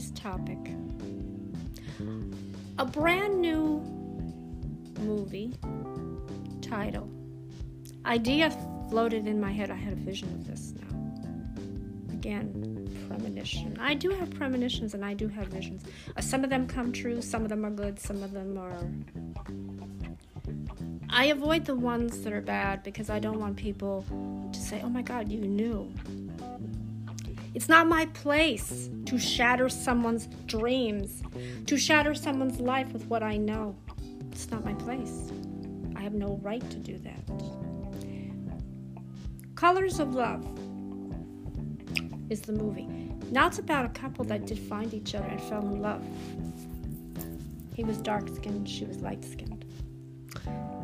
today's topic. A brand new movie title. Idea floated in my head. I had a vision of this now. Again, premonition. I do have premonitions and I do have visions. Uh, some of them come true, some of them are good, some of them are. I avoid the ones that are bad because I don't want people to say, oh my god, you knew. It's not my place to shatter someone's dreams, to shatter someone's life with what I know. It's not my place. I have no right to do that. Colors of Love is the movie. Now it's about a couple that did find each other and fell in love. He was dark skinned, she was light skinned.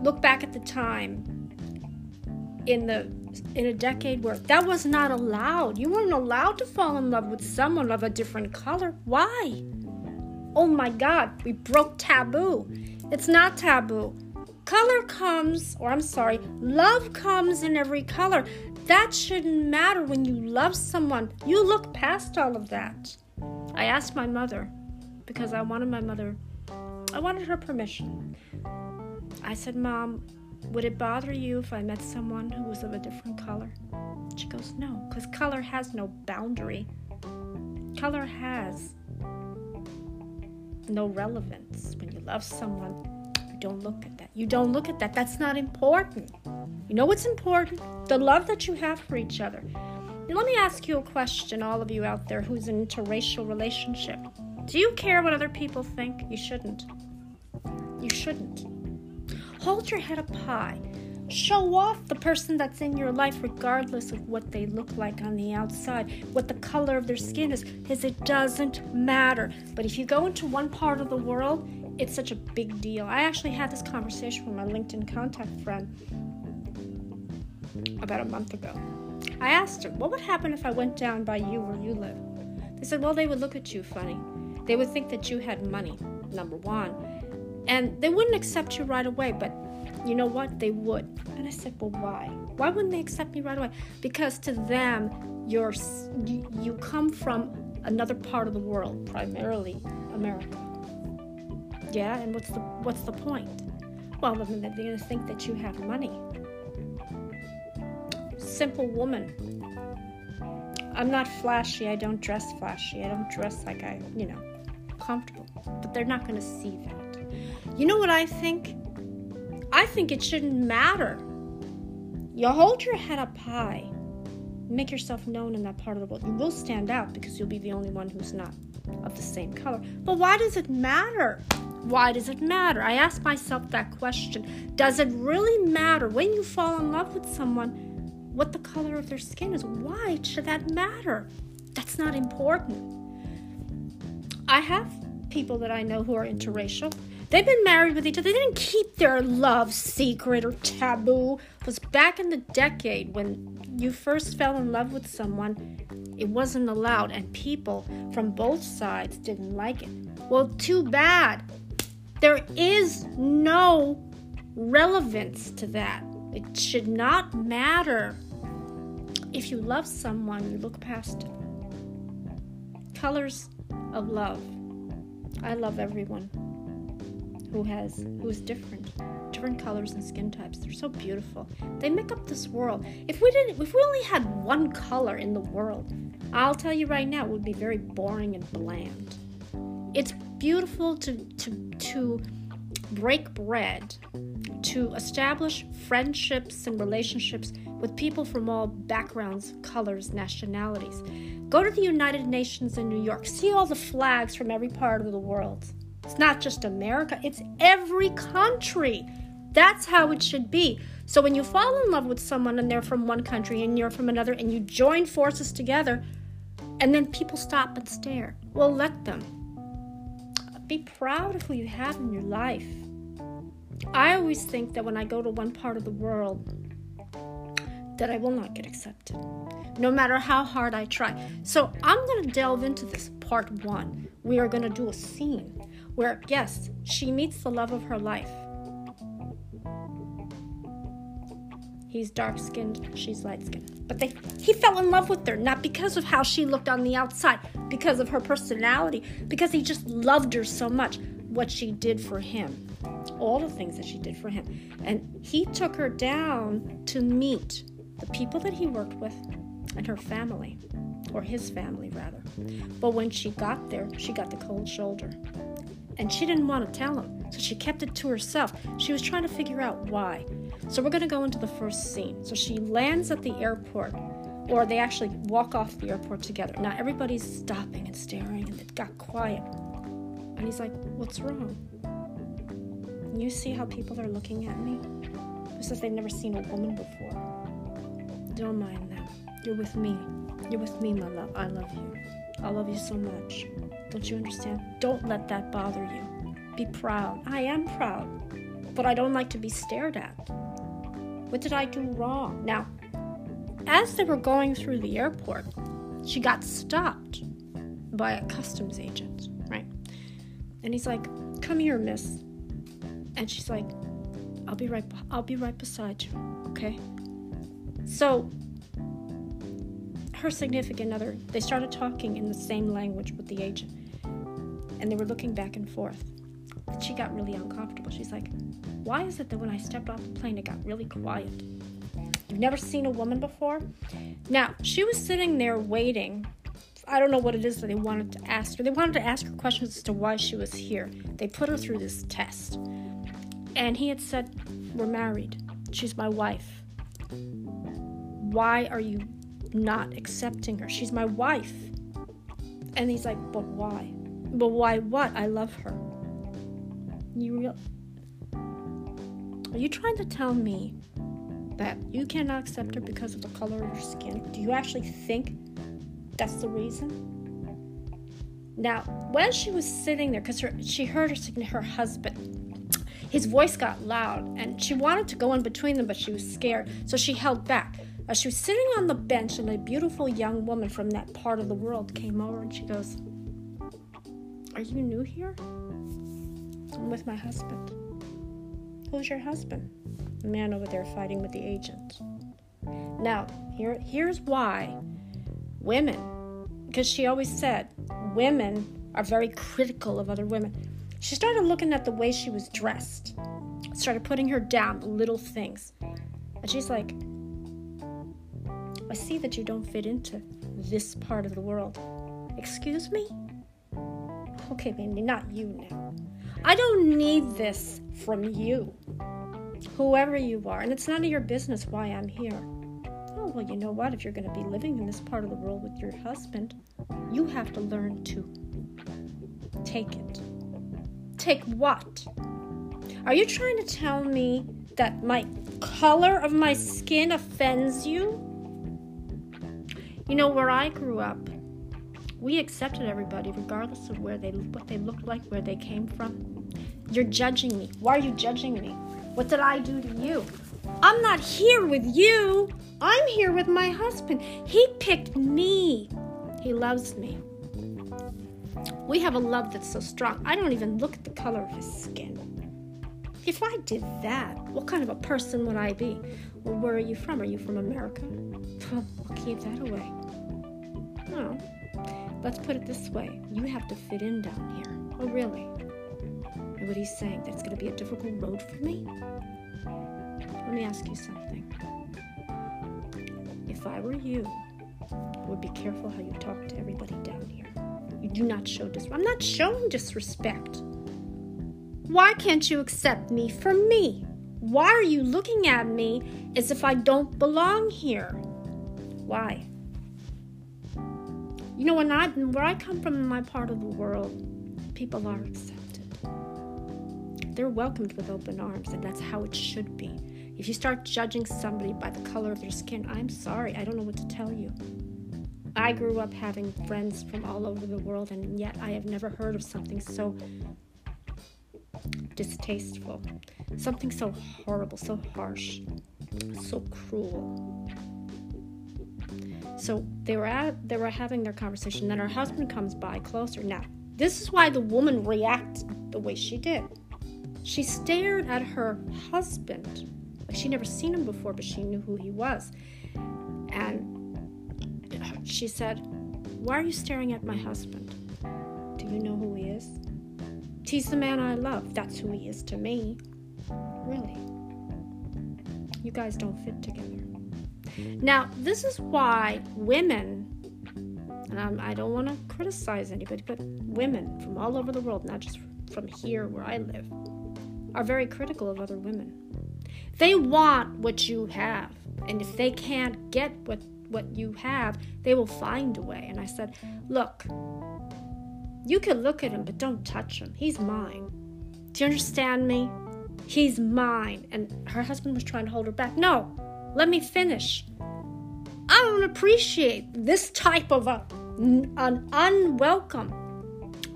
Look back at the time in the in a decade where that was not allowed. You weren't allowed to fall in love with someone of a different color. Why? Oh my God, we broke taboo. It's not taboo. Color comes, or I'm sorry, love comes in every color. That shouldn't matter when you love someone. You look past all of that. I asked my mother because I wanted my mother, I wanted her permission. I said, Mom, would it bother you if I met someone who was of a different color? She goes, No, because color has no boundary. Color has no relevance. When you love someone, you don't look at that. You don't look at that. That's not important. You know what's important? The love that you have for each other. Now, let me ask you a question, all of you out there who's in an interracial relationship. Do you care what other people think? You shouldn't. You shouldn't. Hold your head up high. Show off the person that's in your life, regardless of what they look like on the outside, what the color of their skin is, because it doesn't matter. But if you go into one part of the world, it's such a big deal. I actually had this conversation with my LinkedIn contact friend about a month ago. I asked her, What would happen if I went down by you where you live? They said, Well, they would look at you funny. They would think that you had money, number one. And they wouldn't accept you right away, but you know what? They would. And I said, well, why? Why wouldn't they accept me right away? Because to them, you're you, come from another part of the world, primarily America. Yeah, and what's the what's the point? Well, they're going to think that you have money. Simple woman. I'm not flashy. I don't dress flashy. I don't dress like I, you know, comfortable. But they're not going to see that. You know what I think? I think it shouldn't matter. You hold your head up high, make yourself known in that part of the world. You will stand out because you'll be the only one who's not of the same color. But why does it matter? Why does it matter? I ask myself that question. Does it really matter when you fall in love with someone what the color of their skin is? Why should that matter? That's not important. I have people that I know who are interracial They've been married with each other. They didn't keep their love secret or taboo. It was back in the decade when you first fell in love with someone, it wasn't allowed, and people from both sides didn't like it. Well, too bad. There is no relevance to that. It should not matter. If you love someone, you look past. Colors of love. I love everyone who has who's different different colors and skin types. They're so beautiful. They make up this world. If we didn't if we only had one color in the world i'll tell you right now it would be very boring and bland. It's beautiful to to to break bread to establish friendships and relationships with people from all backgrounds colors nationalities. Go to the united nations in new york. See all the flags from every part of the world it's not just America, it's every country. That's how it should be. So when you fall in love with someone and they're from one country and you're from another and you join forces together, and then people stop and stare, well, let them. Be proud of who you have in your life. I always think that when I go to one part of the world, that I will not get accepted, no matter how hard I try. So I'm going to delve into this part one. We are going to do a scene where, yes, she meets the love of her life. He's dark skinned, she's light skinned. But they he fell in love with her, not because of how she looked on the outside, because of her personality, because he just loved her so much, what she did for him. All the things that she did for him. And he took her down to meet the people that he worked with and her family, or his family rather. But when she got there, she got the cold shoulder. And she didn't want to tell him, so she kept it to herself. She was trying to figure out why. So we're going to go into the first scene. So she lands at the airport, or they actually walk off the airport together. Now everybody's stopping and staring, and it got quiet. And he's like, What's wrong? You see how people are looking at me? Who says they've never seen a woman before? Don't mind them. You're with me. You're with me, my love. I love you. I love you so much. Don't you understand? Don't let that bother you. Be proud. I am proud. But I don't like to be stared at. What did I do wrong? Now, as they were going through the airport, she got stopped by a customs agent, right? And he's like, "Come here, miss." And she's like, "I'll be right I'll be right beside you." Okay? So, her significant other, they started talking in the same language with the agent. And they were looking back and forth. And she got really uncomfortable. She's like, Why is it that when I stepped off the plane, it got really quiet? You've never seen a woman before? Now, she was sitting there waiting. I don't know what it is that they wanted to ask her. They wanted to ask her questions as to why she was here. They put her through this test. And he had said, We're married. She's my wife. Why are you not accepting her? She's my wife. And he's like, But why? But why what? I love her. You real Are you trying to tell me that you cannot accept her because of the color of her skin? Do you actually think that's the reason? Now, when she was sitting there, because she heard her, her husband, his voice got loud, and she wanted to go in between them, but she was scared, so she held back. As she was sitting on the bench, and a beautiful young woman from that part of the world came over, and she goes, "Are you new here?" I'm with my husband. Who's your husband? The man over there fighting with the agent. Now, here, here's why women, because she always said women are very critical of other women. She started looking at the way she was dressed, started putting her down, little things. And she's like, I see that you don't fit into this part of the world. Excuse me? Okay, Mandy, not you now. I don't need this from you, whoever you are, and it's none of your business why I'm here. Oh, well, you know what? If you're going to be living in this part of the world with your husband, you have to learn to take it. Take what? Are you trying to tell me that my color of my skin offends you? You know, where I grew up, we accepted everybody regardless of where they what they looked like, where they came from. You're judging me. Why are you judging me? What did I do to you? I'm not here with you. I'm here with my husband. He picked me. He loves me. We have a love that's so strong. I don't even look at the color of his skin. If I did that, what kind of a person would I be? Well, where are you from? Are you from America? Well, keep that away. No. Oh, let's put it this way you have to fit in down here. Oh, really? And what he's saying, that's going to be a difficult road for me? Let me ask you something. If I were you, I would be careful how you talk to everybody down here. You do not show disrespect. I'm not showing disrespect. Why can't you accept me for me? Why are you looking at me as if I don't belong here? Why? You know, when I where I come from in my part of the world, people are accepted. They're welcomed with open arms, and that's how it should be. If you start judging somebody by the color of their skin, I'm sorry, I don't know what to tell you. I grew up having friends from all over the world, and yet I have never heard of something so distasteful, something so horrible, so harsh, so cruel. So they were at, they were having their conversation. Then her husband comes by closer. Now, this is why the woman reacted the way she did. She stared at her husband. Like she never seen him before, but she knew who he was. And she said, Why are you staring at my husband? Do you know who he is? He's the man I love. That's who he is to me. Really. You guys don't fit together. Now, this is why women, and I'm, I do not want to criticize anybody, but women from all over the world, not just from here where I live, are very critical of other women. They want what you have. And if they can't get what, what you have, they will find a way. And I said, Look, you can look at him, but um. don't touch him. He's mine. Do you understand me? He's mine. And her husband was trying to hold her back. No, let me finish. I don't appreciate this type of a, an unwelcome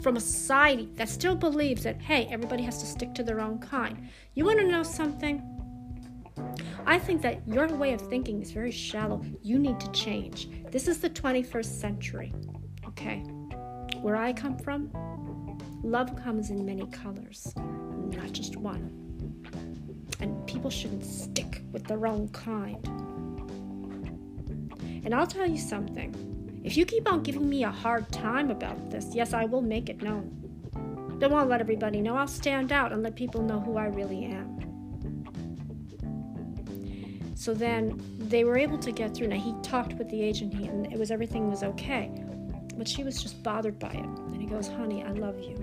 from a society that still believes that, hey, everybody has to stick to their own kind. You want to know something? I think that your way of thinking is very shallow. You need to change. This is the 21st century, okay? Where I come from, love comes in many colors, not just one. And people shouldn't stick with the wrong kind. And I'll tell you something if you keep on giving me a hard time about this, yes, I will make it known. Don't want to let everybody know. I'll stand out and let people know who I really am. So then they were able to get through. Now he talked with the agent, and it was everything was okay, but she was just bothered by it. And he goes, "Honey, I love you.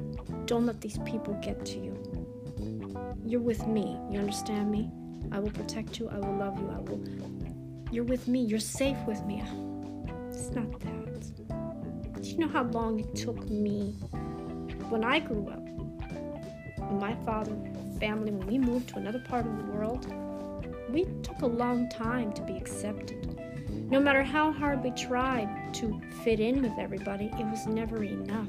Don't let these people get to you. You're with me. You understand me? I will protect you. I will love you. I will. You're with me. You're safe with me. It's not that. Do you know how long it took me when I grew up? My father, family, when we moved to another part of the world, we took a long time to be accepted. No matter how hard we tried to fit in with everybody, it was never enough.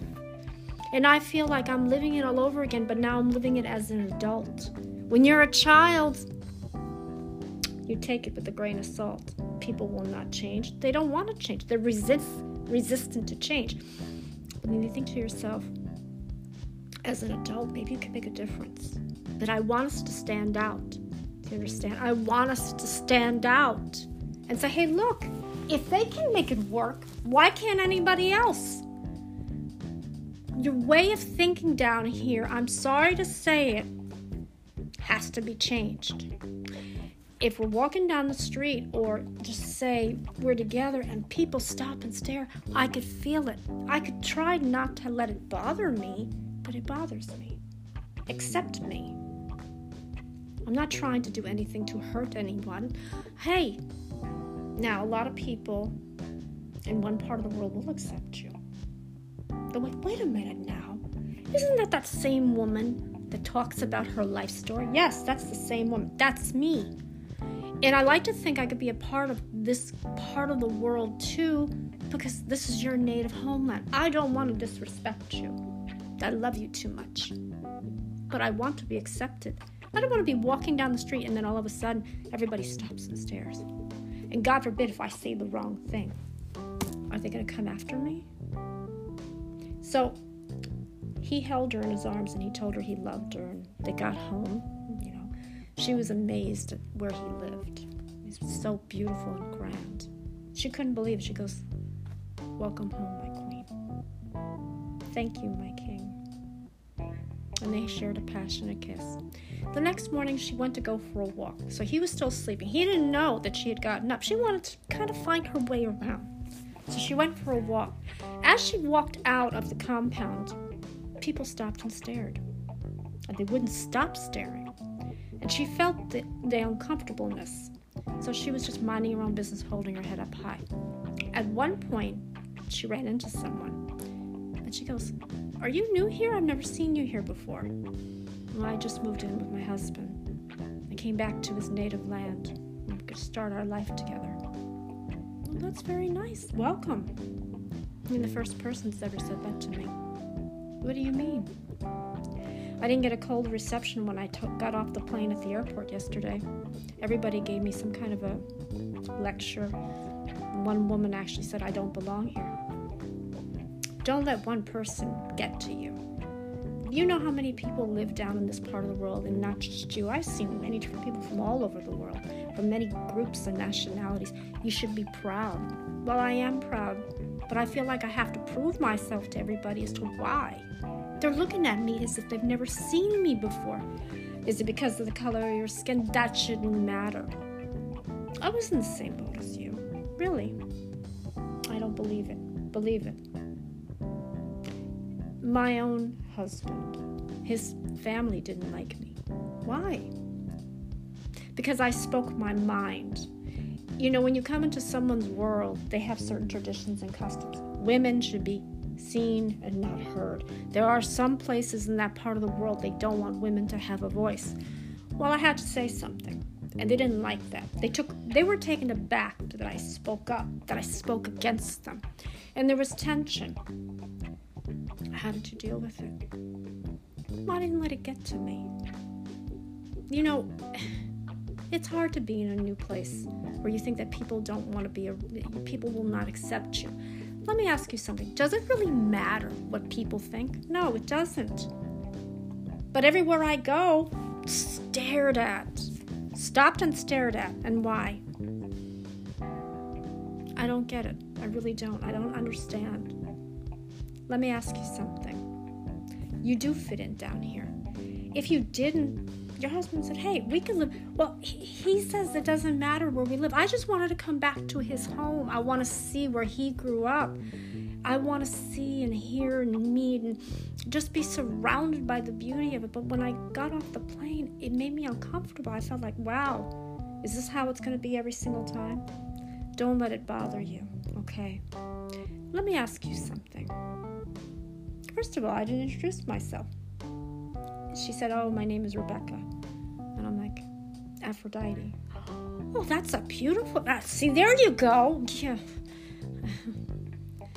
And I feel like I'm living it all over again, but now I'm living it as an adult. When you're a child, you take it with a grain of salt. People will not change. They don't want to change. They're resist, resistant to change. But then you think to yourself, as an adult, maybe you can make a difference. But I want us to stand out. Do you understand? I want us to stand out and say, hey, look, if they can make it work, why can't anybody else? Your way of thinking down here, I'm sorry to say it, has to be changed. If we're walking down the street or just say we're together and people stop and stare, I could feel it. I could try not to let it bother me, but it bothers me. Accept me. I'm not trying to do anything to hurt anyone. Hey, now a lot of people in one part of the world will accept you. They're like, wait a minute now. Isn't that that same woman that talks about her life story? Yes, that's the same woman. That's me. And I like to think I could be a part of this part of the world too, because this is your native homeland. I don't want to disrespect you. I love you too much. But I want to be accepted. I don't want to be walking down the street and then all of a sudden everybody stops and stares. And God forbid if I say the wrong thing. Are they going to come after me? So he held her in his arms and he told her he loved her. And they got home. You know, she was amazed at where he lived. It was so beautiful and grand. She couldn't believe it. She goes, Welcome home, my queen. Thank you, my king and they shared a passionate kiss. The next morning, she went to go for a walk, so he was still sleeping. He didn't know that she had gotten up. She wanted to kind of find her way around. So she went for a walk. As she walked out of the compound, people stopped and stared. And they wouldn't stop staring. And she felt the, the uncomfortableness. So she was just minding her own business, holding her head up high. At one point, she ran into someone. And she goes, are you new here? I've never seen you here before. Well, I just moved in with my husband. I came back to his native land. We could start our life together. Well, that's very nice. Welcome. You're the first person that's ever said that to me. What do you mean? I didn't get a cold reception when I t- got off the plane at the airport yesterday. Everybody gave me some kind of a lecture. One woman actually said I don't belong here. Don't let one person get to you. You know how many people live down in this part of the world, and not just you. I've seen many different people from all over the world, from many groups and nationalities. You should be proud. Well, I am proud, but I feel like I have to prove myself to everybody as to why. They're looking at me as if they've never seen me before. Is it because of the color of your skin? That shouldn't matter. I was in the same boat as you. Really. I don't believe it. Believe it. My own husband, his family didn't like me. Why? Because I spoke my mind. You know, when you come into someone's world, they have certain traditions and customs. Women should be seen and not heard. There are some places in that part of the world they don't want women to have a voice. Well, I had to say something, and they didn't like that. They took they were taken aback that I spoke up, that I spoke against them. And there was tension. Did you deal with it? I didn't let it get to me. You know, it's hard to be in a new place where you think that people don't want to be a people will not accept you let me ask you something. Does it really matter what people think? No, it doesn't. But everywhere I go, stared at, stopped and stared at. And why? I don't get it. I really don't. I don't understand. Let me ask you something. You do fit in down here. If you didn't, your husband said, Hey, we can live. Well, he says it doesn't matter where we live. I just wanted to come back to his home. I want to see where he grew up. I want to see and hear and meet and just be surrounded by the beauty of it. But when I got off the plane, it made me uncomfortable. I felt like, wow, is this how it's going to be every single time? Don't let it bother you, okay? Let me ask you something. First of all, I didn't introduce myself she said, Oh, my name is Rebecca. And I'm like, Aphrodite. Oh, that's a beautiful. Uh, see, there you go. Yeah.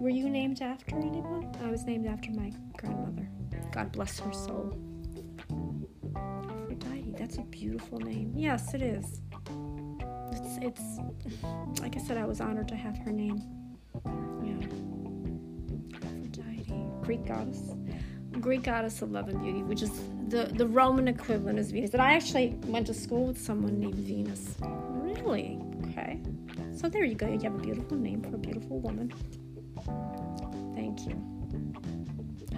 Were you named after anyone? I was named after my grandmother. God bless her soul. Aphrodite, that's a beautiful name. Yes, it is. It's, it's, like I said, I was honored to have her name. Yeah. Greek goddess. Greek goddess of love and beauty, which is the, the Roman equivalent is Venus. And I actually went to school with someone named Venus. Really? Okay. So there you go. You have a beautiful name for a beautiful woman. Thank you.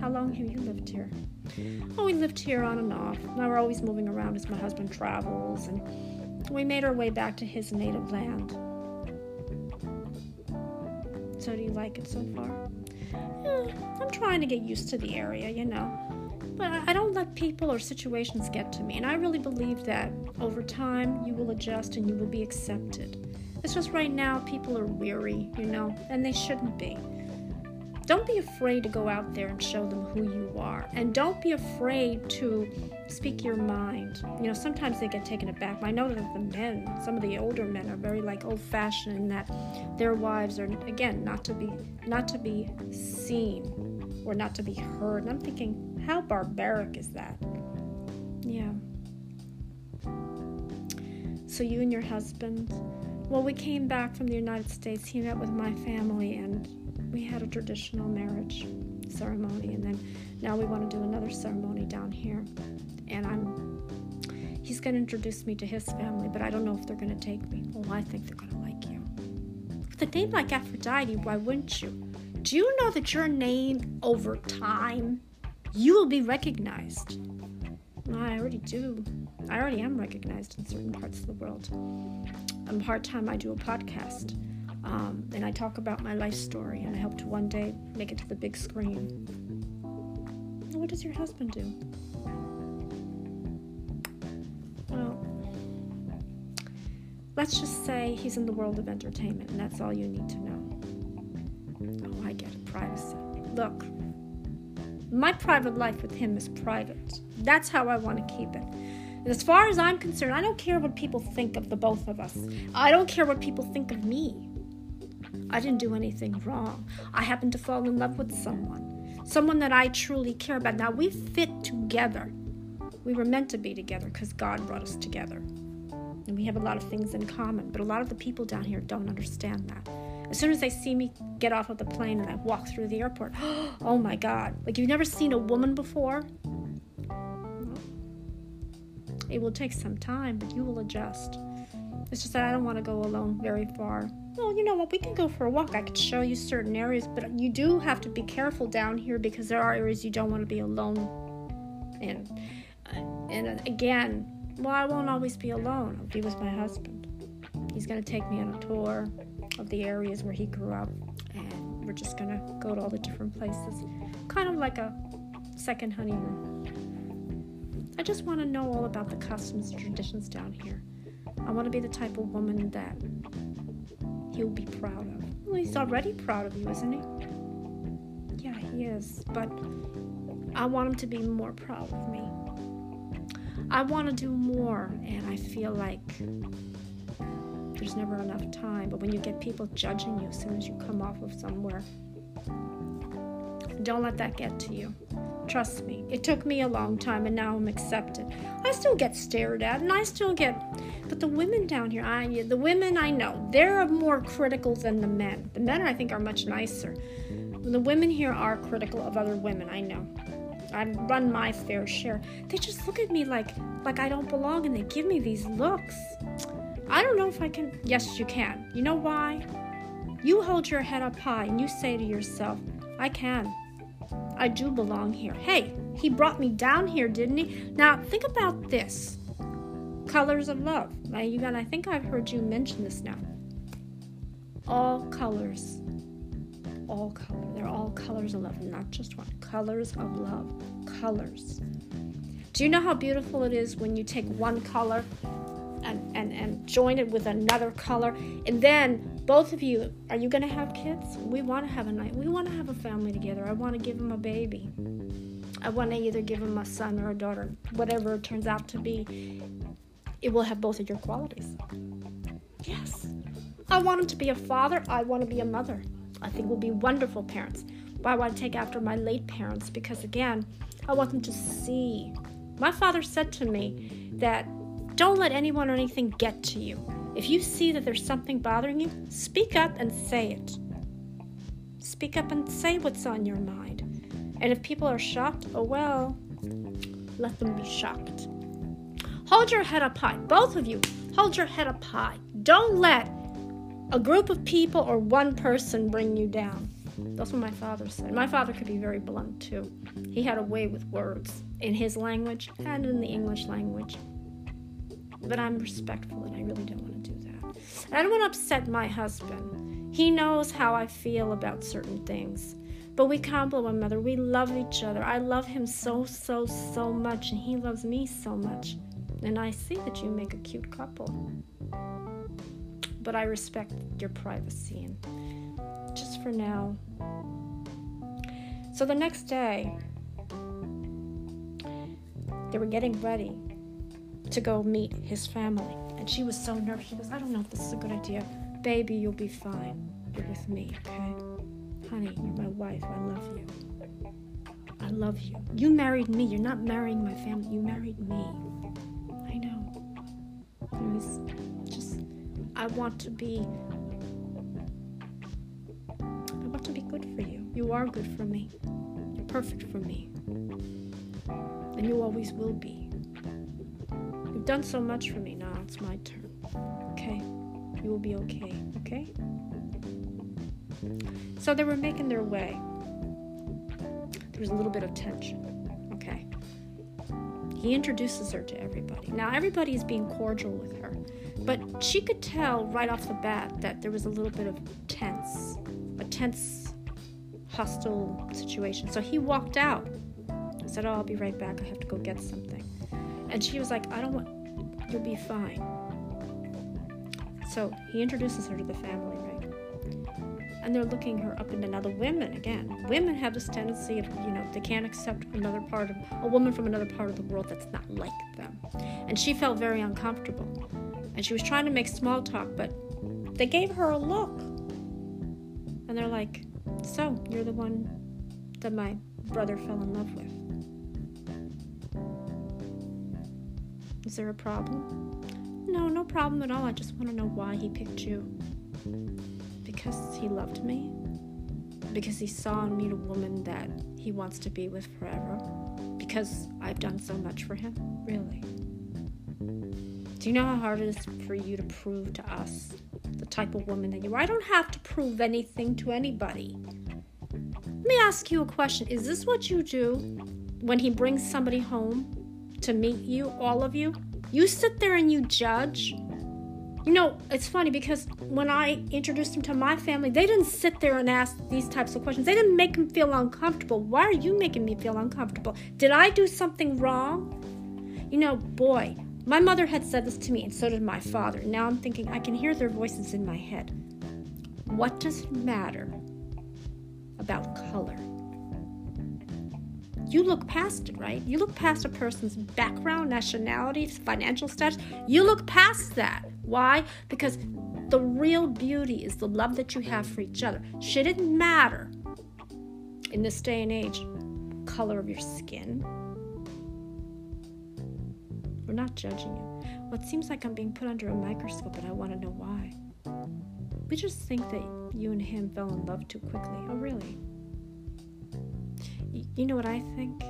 How long have you lived here? Oh, we lived here on and off. Now we're always moving around as my husband travels, and we made our way back to his native land. So, do you like it so far? Eh, I'm trying to get used to the area, you know. But I don't let people or situations get to me. And I really believe that over time you will adjust and you will be accepted. It's just right now people are weary, you know, and they shouldn't be. Don't be afraid to go out there and show them who you are. And don't be afraid to speak your mind. You know, sometimes they get taken aback. I know that the men, some of the older men are very like old fashioned in that their wives are again not to be not to be seen or not to be heard. And I'm thinking, how barbaric is that? Yeah. So you and your husband, well, we came back from the United States. He met with my family and we had a traditional marriage ceremony, and then now we want to do another ceremony down here. And I'm, he's going to introduce me to his family, but I don't know if they're going to take me. Well, I think they're going to like you. With a name like Aphrodite, why wouldn't you? Do you know that your name over time, you will be recognized? I already do. I already am recognized in certain parts of the world. And part time, I do a podcast um, and I talk about my life story, and I hope to one day make it to the big screen. What does your husband do? Well, let's just say he's in the world of entertainment, and that's all you need to know. Oh, I get it. Privacy. Look, my private life with him is private. That's how I want to keep it. And as far as I'm concerned, I don't care what people think of the both of us. I don't care what people think of me. I didn't do anything wrong. I happened to fall in love with someone, someone that I truly care about. Now we fit together. We were meant to be together because God brought us together. And we have a lot of things in common, but a lot of the people down here don't understand that. As soon as they see me get off of the plane and I walk through the airport, oh my God. Like you've never seen a woman before? It will take some time, but you will adjust. It's just that I don't want to go alone very far. Well, you know what? We can go for a walk. I could show you certain areas, but you do have to be careful down here because there are areas you don't want to be alone in. Uh, and again, well, I won't always be alone. I'll be with my husband. He's going to take me on a tour of the areas where he grew up, and we're just going to go to all the different places. Kind of like a second honeymoon. I just want to know all about the customs and traditions down here. I want to be the type of woman that he'll be proud of. Well, he's already proud of you, isn't he? Yeah, he is. But I want him to be more proud of me. I want to do more, and I feel like there's never enough time. But when you get people judging you as soon as you come off of somewhere, don't let that get to you. Trust me, it took me a long time and now I'm accepted. I still get stared at and I still get but the women down here, I the women I know, they're more critical than the men. The men I think are much nicer. The women here are critical of other women, I know. I run my fair share. They just look at me like like I don't belong and they give me these looks. I don't know if I can Yes, you can. You know why? You hold your head up high and you say to yourself, I can. I do belong here. Hey, he brought me down here, didn't he? Now, think about this colors of love. Now, you got, I think I've heard you mention this now. All colors. All colors. They're all colors of love, not just one. Colors of love. Colors. Do you know how beautiful it is when you take one color and, and, and join it with another color? And then both of you, are you going to have kids? We want to have a night. We want to have a family together. I want to give him a baby. I want to either give him a son or a daughter, whatever it turns out to be. It will have both of your qualities. Yes. I want him to be a father. I want to be a mother. I think we'll be wonderful parents. But I want to take after my late parents because, again, I want them to see. My father said to me that don't let anyone or anything get to you. If you see that there's something bothering you, speak up and say it. Speak up and say what's on your mind. And if people are shocked, oh well, let them be shocked. Hold your head up high. Both of you, hold your head up high. Don't let a group of people or one person bring you down. That's what my father said. My father could be very blunt too. He had a way with words in his language and in the English language. But I'm respectful and I really don't want to do that. I don't want to upset my husband. He knows how I feel about certain things. But we complement one another. We love each other. I love him so, so, so much, and he loves me so much. And I see that you make a cute couple. But I respect your privacy, and just for now. So the next day, they were getting ready to go meet his family. And she was so nervous. She goes, I don't know if this is a good idea. Baby, you'll be fine. You're with me, okay? Honey, you're my wife. I love you. I love you. You married me. You're not marrying my family. You married me. It just, I want to be, I want to be good for you. You are good for me. You're perfect for me. And you always will be You've done so much for me. Now it's my turn. Okay? You will be okay. Okay? So they were making their way. There was a little bit of tension. He introduces her to everybody. Now, everybody is being cordial with her, but she could tell right off the bat that there was a little bit of tense, a tense, hostile situation. So he walked out. He said, Oh, I'll be right back. I have to go get something. And she was like, I don't want, You'll be fine. So he introduces her to the family, right? And they're looking her up and the women, again, women have this tendency of, you know, they can't accept another part of a woman from another part of the world that's not like them. And she felt very uncomfortable. And she was trying to make small talk, but they gave her a look. And they're like, So, you're the one that my brother fell in love with. Is there a problem? No, no problem at all. I just want to know why he picked you. Because he loved me? Because he saw in me a woman that he wants to be with forever? Because I've done so much for him? Really? Do you know how hard it is for you to prove to us the type of woman that you are? I don't have to prove anything to anybody. Let me ask you a question. Is this what you do when he brings somebody home to meet you, all of you? You sit there and you judge you know, it's funny because when I introduced him to my family, they didn't sit there and ask these types of questions. They didn't make him feel uncomfortable. Why are you making me feel uncomfortable? Did I do something wrong? You know, boy, my mother had said this to me, and so did my father. Now I'm thinking I can hear their voices in my head. What does it matter about color? You look past it, right? You look past a person's background, nationality, financial status. You look past that. Why? Because the real beauty is the love that you have for each other. Should it matter in this day and age, color of your skin? We're not judging you. Well, it seems like I'm being put under a microscope, and I want to know why. We just think that you and him fell in love too quickly. Oh, really? You know what I think?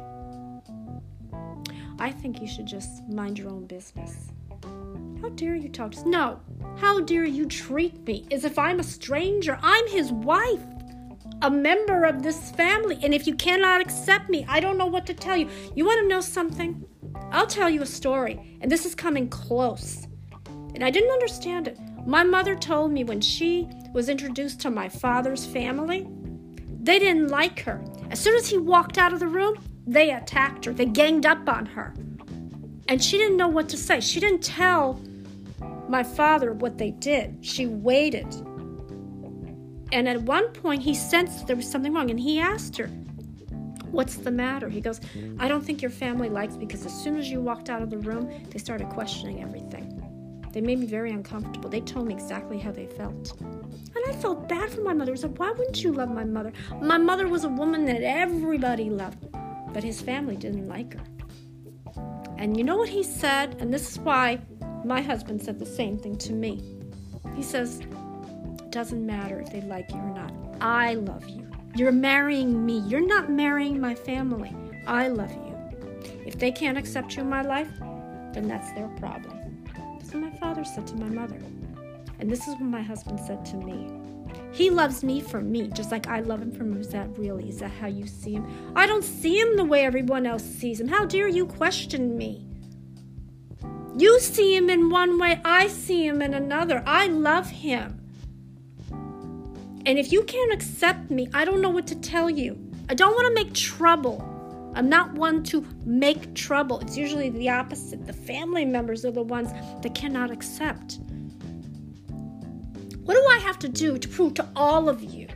I think you should just mind your own business. How dare you talk to? No. How dare you treat me as if I'm a stranger? I'm his wife, a member of this family. And if you cannot accept me, I don't know what to tell you. You want to know something? I'll tell you a story, and this is coming close. And I didn't understand it. My mother told me when she was introduced to my father's family, they didn't like her. As soon as he walked out of the room, they attacked her, they ganged up on her. And she didn't know what to say. She didn't tell my father what they did. She waited. And at one point, he sensed there was something wrong and he asked her, What's the matter? He goes, I don't think your family likes me because as soon as you walked out of the room, they started questioning everything. They made me very uncomfortable. They told me exactly how they felt. And I felt bad for my mother. I said, Why wouldn't you love my mother? My mother was a woman that everybody loved, but his family didn't like her. And you know what he said? And this is why my husband said the same thing to me. He says, It doesn't matter if they like you or not. I love you. You're marrying me. You're not marrying my family. I love you. If they can't accept you in my life, then that's their problem. That's what my father said to my mother. And this is what my husband said to me. He loves me for me, just like I love him for me. Is that really? Is that how you see him? I don't see him the way everyone else sees him. How dare you question me? You see him in one way, I see him in another. I love him. And if you can't accept me, I don't know what to tell you. I don't want to make trouble. I'm not one to make trouble. It's usually the opposite. The family members are the ones that cannot accept. What do I have to do to prove to all of you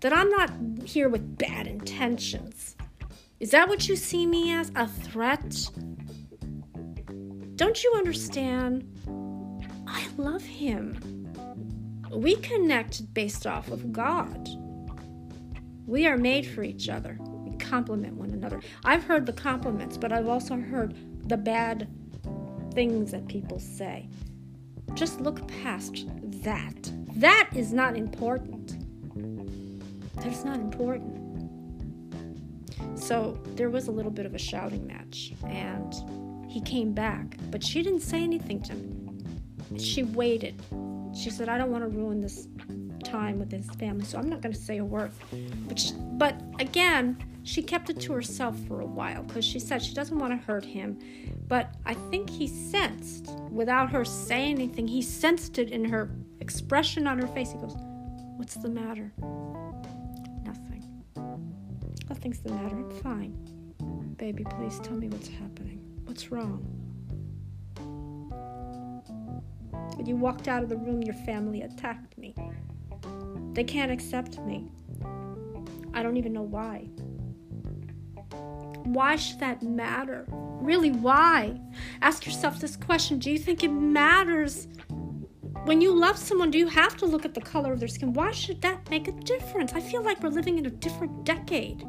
that I'm not here with bad intentions? Is that what you see me as? A threat? Don't you understand? I love him. We connect based off of God. We are made for each other. We complement one another. I've heard the compliments, but I've also heard the bad things that people say. Just look past that. That is not important. That's not important. So there was a little bit of a shouting match, and he came back, but she didn't say anything to me. She waited. She said, I don't want to ruin this time with his family, so I'm not going to say a word. But, she, but again, she kept it to herself for a while because she said she doesn't want to hurt him. But I think he sensed, without her saying anything, he sensed it in her expression on her face. He goes, What's the matter? Nothing. Nothing's the matter. I'm fine. Baby, please tell me what's happening. What's wrong? When you walked out of the room, your family attacked me. They can't accept me. I don't even know why. Why should that matter? Really, why? Ask yourself this question Do you think it matters? When you love someone, do you have to look at the color of their skin? Why should that make a difference? I feel like we're living in a different decade.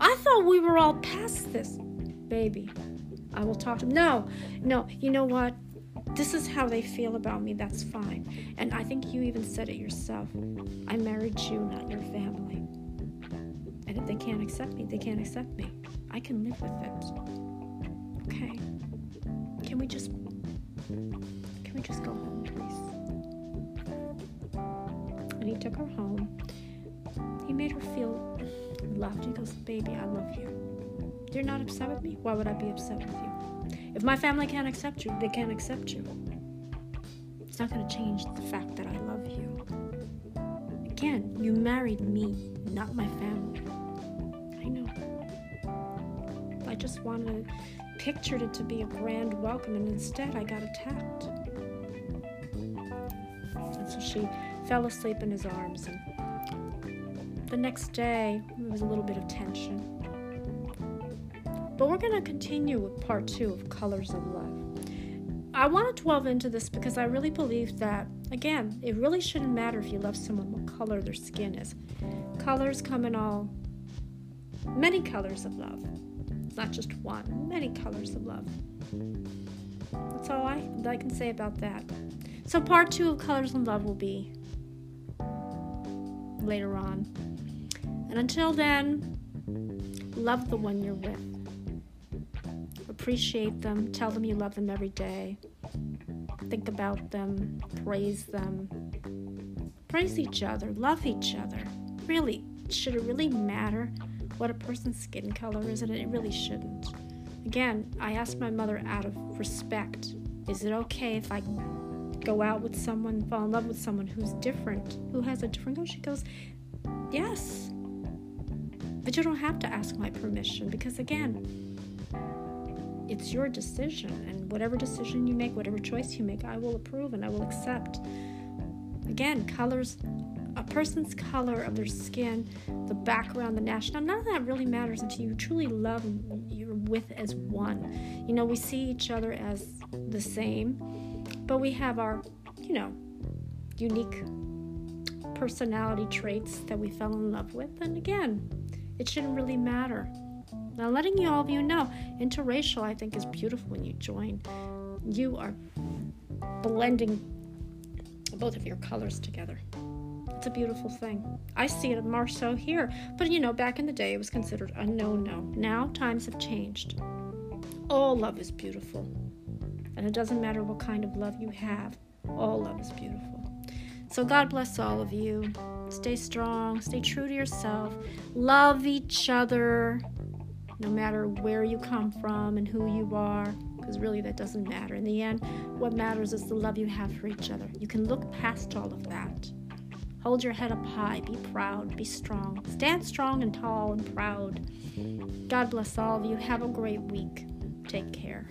I thought we were all past this. Baby, I will talk to him. No, no, you know what? this is how they feel about me, that's fine. And I think you even said it yourself. I married you, not your family. And if they can't accept me, they can't accept me. I can live with it. Okay. Can we just can we just go home, please? And he took her home. He made her feel loved. He goes, Baby, I love you. You're not upset with me? Why would I be upset with you? If my family can't accept you, they can't accept you. It's not going to change the fact that I love you. Again, you married me, not my family. I know. I just wanted, pictured it to be a grand welcome, and instead I got attacked. And so she fell asleep in his arms. And the next day, there was a little bit of tension. But we're going to continue with part two of Colors of Love. I want to delve into this because I really believe that, again, it really shouldn't matter if you love someone what color their skin is. Colors come in all, many colors of love. Not just one, many colors of love. That's all I, I can say about that. So, part two of Colors of Love will be later on. And until then, love the one you're with appreciate them, tell them you love them every day, think about them, praise them, praise each other, love each other. Really, should it really matter what a person's skin color is? And it really shouldn't. Again, I asked my mother out of respect is it okay if I go out with someone, fall in love with someone who's different, who has a different color? She goes, yes. But you don't have to ask my permission because, again, it's your decision and whatever decision you make whatever choice you make i will approve and i will accept. Again colors a person's color of their skin the background the national none of that really matters until you truly love you're with as one. You know we see each other as the same but we have our you know unique personality traits that we fell in love with and again it shouldn't really matter now, letting you all of you know, interracial I think is beautiful when you join. You are blending both of your colors together. It's a beautiful thing. I see it more so here, but you know, back in the day it was considered a no no. Now times have changed. All love is beautiful. And it doesn't matter what kind of love you have, all love is beautiful. So, God bless all of you. Stay strong, stay true to yourself, love each other, no matter where you come from and who you are, because really that doesn't matter. In the end, what matters is the love you have for each other. You can look past all of that. Hold your head up high, be proud, be strong. Stand strong and tall and proud. God bless all of you. Have a great week. Take care.